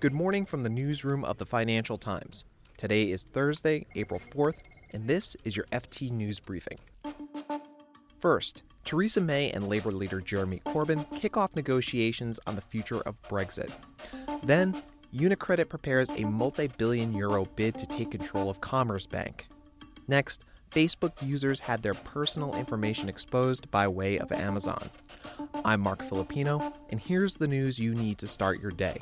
Good morning from the newsroom of the Financial Times. Today is Thursday, April 4th, and this is your FT News Briefing. First, Theresa May and Labour leader Jeremy Corbyn kick off negotiations on the future of Brexit. Then, UniCredit prepares a multi billion euro bid to take control of Commerzbank. Next, Facebook users had their personal information exposed by way of Amazon. I'm Marc Filippino, and here's the news you need to start your day.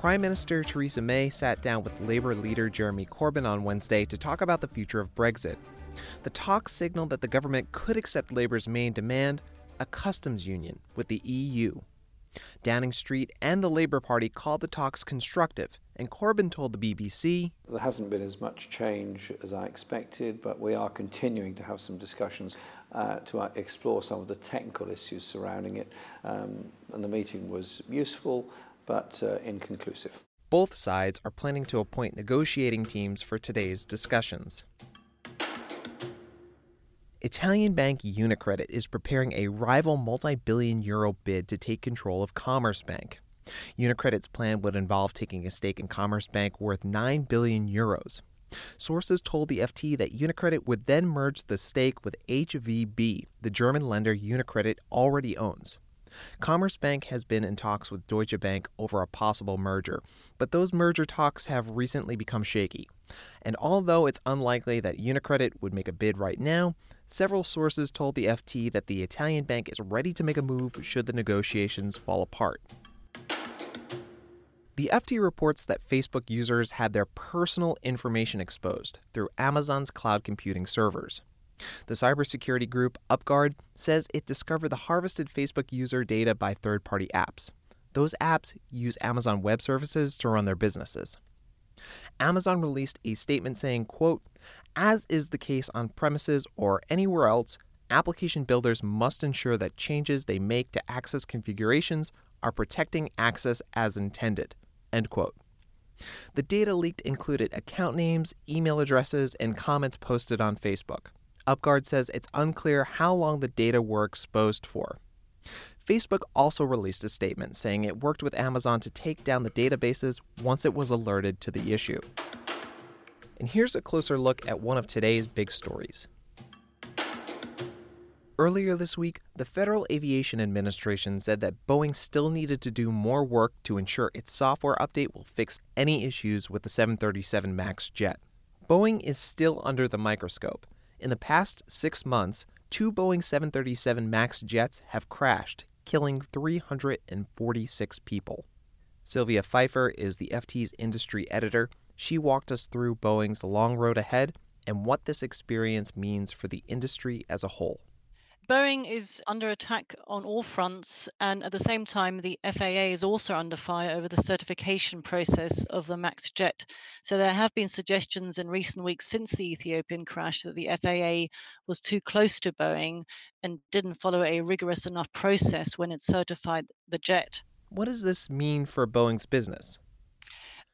Prime Minister Theresa May sat down with Labour leader Jeremy Corbyn on Wednesday to talk about the future of Brexit. The talks signaled that the government could accept Labour's main demand a customs union with the EU. Downing Street and the Labour Party called the talks constructive, and Corbyn told the BBC There hasn't been as much change as I expected, but we are continuing to have some discussions uh, to uh, explore some of the technical issues surrounding it. Um, and the meeting was useful but uh, inconclusive. Both sides are planning to appoint negotiating teams for today's discussions. Italian bank Unicredit is preparing a rival multi billion euro bid to take control of Commerzbank. Unicredit's plan would involve taking a stake in Commerzbank worth 9 billion euros. Sources told the FT that Unicredit would then merge the stake with HVB, the German lender Unicredit already owns. Commerzbank has been in talks with Deutsche Bank over a possible merger, but those merger talks have recently become shaky. And although it's unlikely that Unicredit would make a bid right now, several sources told the FT that the Italian bank is ready to make a move should the negotiations fall apart. The FT reports that Facebook users had their personal information exposed through Amazon's cloud computing servers. The cybersecurity group UpGuard says it discovered the harvested Facebook user data by third party apps. Those apps use Amazon Web Services to run their businesses. Amazon released a statement saying, quote, as is the case on premises or anywhere else, application builders must ensure that changes they make to access configurations are protecting access as intended. End quote. The data leaked included account names, email addresses, and comments posted on Facebook. UpGuard says it's unclear how long the data were exposed for. Facebook also released a statement saying it worked with Amazon to take down the databases once it was alerted to the issue. And here's a closer look at one of today's big stories. Earlier this week, the Federal Aviation Administration said that Boeing still needed to do more work to ensure its software update will fix any issues with the 737 MAX jet. Boeing is still under the microscope, in the past six months, two Boeing 737 MAX jets have crashed, killing 346 people. Sylvia Pfeifer is the FT's industry editor. She walked us through Boeing's long road ahead and what this experience means for the industry as a whole. Boeing is under attack on all fronts, and at the same time, the FAA is also under fire over the certification process of the MAX jet. So, there have been suggestions in recent weeks since the Ethiopian crash that the FAA was too close to Boeing and didn't follow a rigorous enough process when it certified the jet. What does this mean for Boeing's business?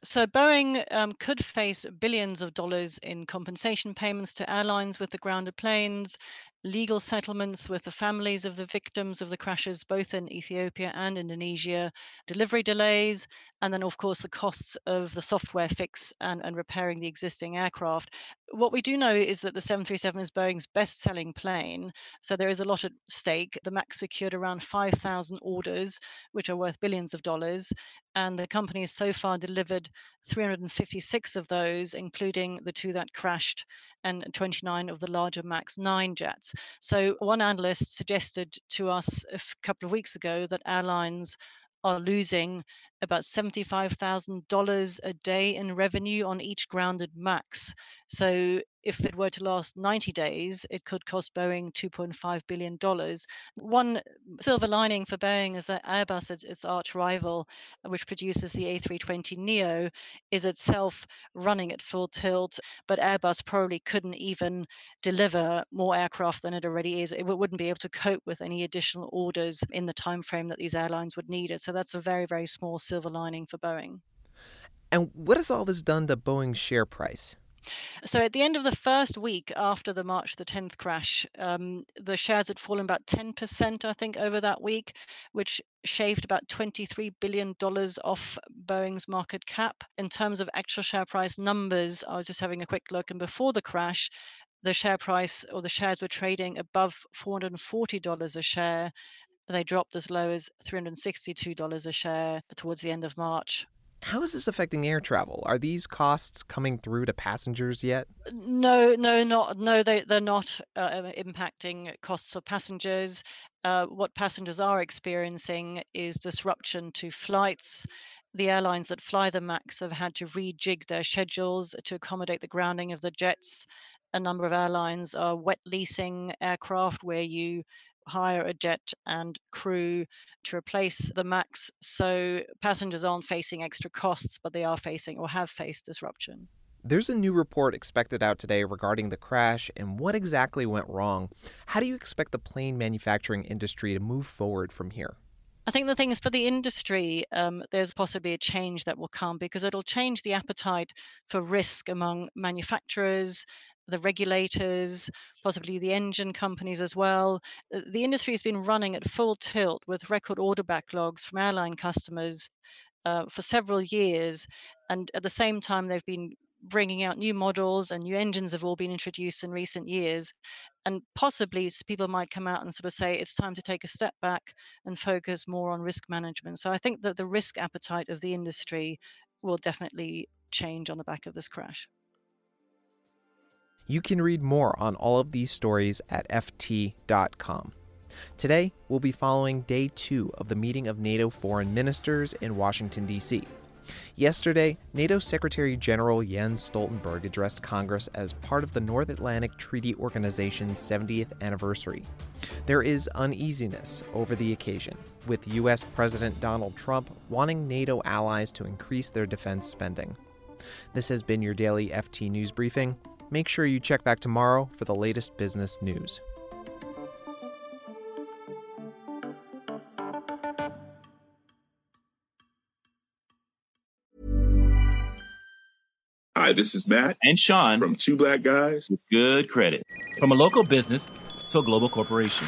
So, Boeing um, could face billions of dollars in compensation payments to airlines with the grounded planes, legal settlements with the families of the victims of the crashes, both in Ethiopia and Indonesia, delivery delays, and then, of course, the costs of the software fix and, and repairing the existing aircraft. What we do know is that the 737 is Boeing's best selling plane, so there is a lot at stake. The MAX secured around 5,000 orders, which are worth billions of dollars, and the company has so far delivered 356 of those, including the two that crashed and 29 of the larger MAX 9 jets. So, one analyst suggested to us a couple of weeks ago that airlines are losing about $75,000 a day in revenue on each grounded MAX. So if it were to last 90 days, it could cost Boeing $2.5 billion. One silver lining for Boeing is that Airbus, its, arch rival, which produces the A320neo, is itself running at full tilt, but Airbus probably couldn't even deliver more aircraft than it already is. It wouldn't be able to cope with any additional orders in the time frame that these airlines would need it. So that's a very, very small silver lining for Boeing. And what has all this done to Boeing's share price? So at the end of the first week after the March the 10th crash, um, the shares had fallen about 10%, I think, over that week, which shaved about $23 billion off Boeing's market cap. In terms of actual share price numbers, I was just having a quick look, and before the crash, the share price or the shares were trading above $440 a share. They dropped as low as $362 a share towards the end of March. How is this affecting air travel? Are these costs coming through to passengers yet? No, no, not no. They they're not uh, impacting costs of passengers. Uh, what passengers are experiencing is disruption to flights. The airlines that fly the MAX have had to rejig their schedules to accommodate the grounding of the jets. A number of airlines are wet leasing aircraft where you hire a jet and crew to replace the MAX. So passengers aren't facing extra costs, but they are facing or have faced disruption. There's a new report expected out today regarding the crash and what exactly went wrong. How do you expect the plane manufacturing industry to move forward from here? I think the thing is for the industry, um, there's possibly a change that will come because it'll change the appetite for risk among manufacturers, the regulators, possibly the engine companies as well. Uh, the industry has been running at full tilt with record order backlogs from airline customers uh, for several years. And at the same time, they've been bringing out new models and new engines have all been introduced in recent years. And possibly people might come out and sort of say it's time to take a step back and focus more on risk management. So I think that the risk appetite of the industry will definitely change on the back of this crash. You can read more on all of these stories at FT.com. Today, we'll be following day two of the meeting of NATO foreign ministers in Washington, D.C. Yesterday, NATO Secretary General Jens Stoltenberg addressed Congress as part of the North Atlantic Treaty Organization's 70th anniversary. There is uneasiness over the occasion, with U.S. President Donald Trump wanting NATO allies to increase their defense spending. This has been your daily FT News Briefing. Make sure you check back tomorrow for the latest business news. Hi, this is Matt and Sean from Two Black Guys with Good Credit. From a local business to a global corporation.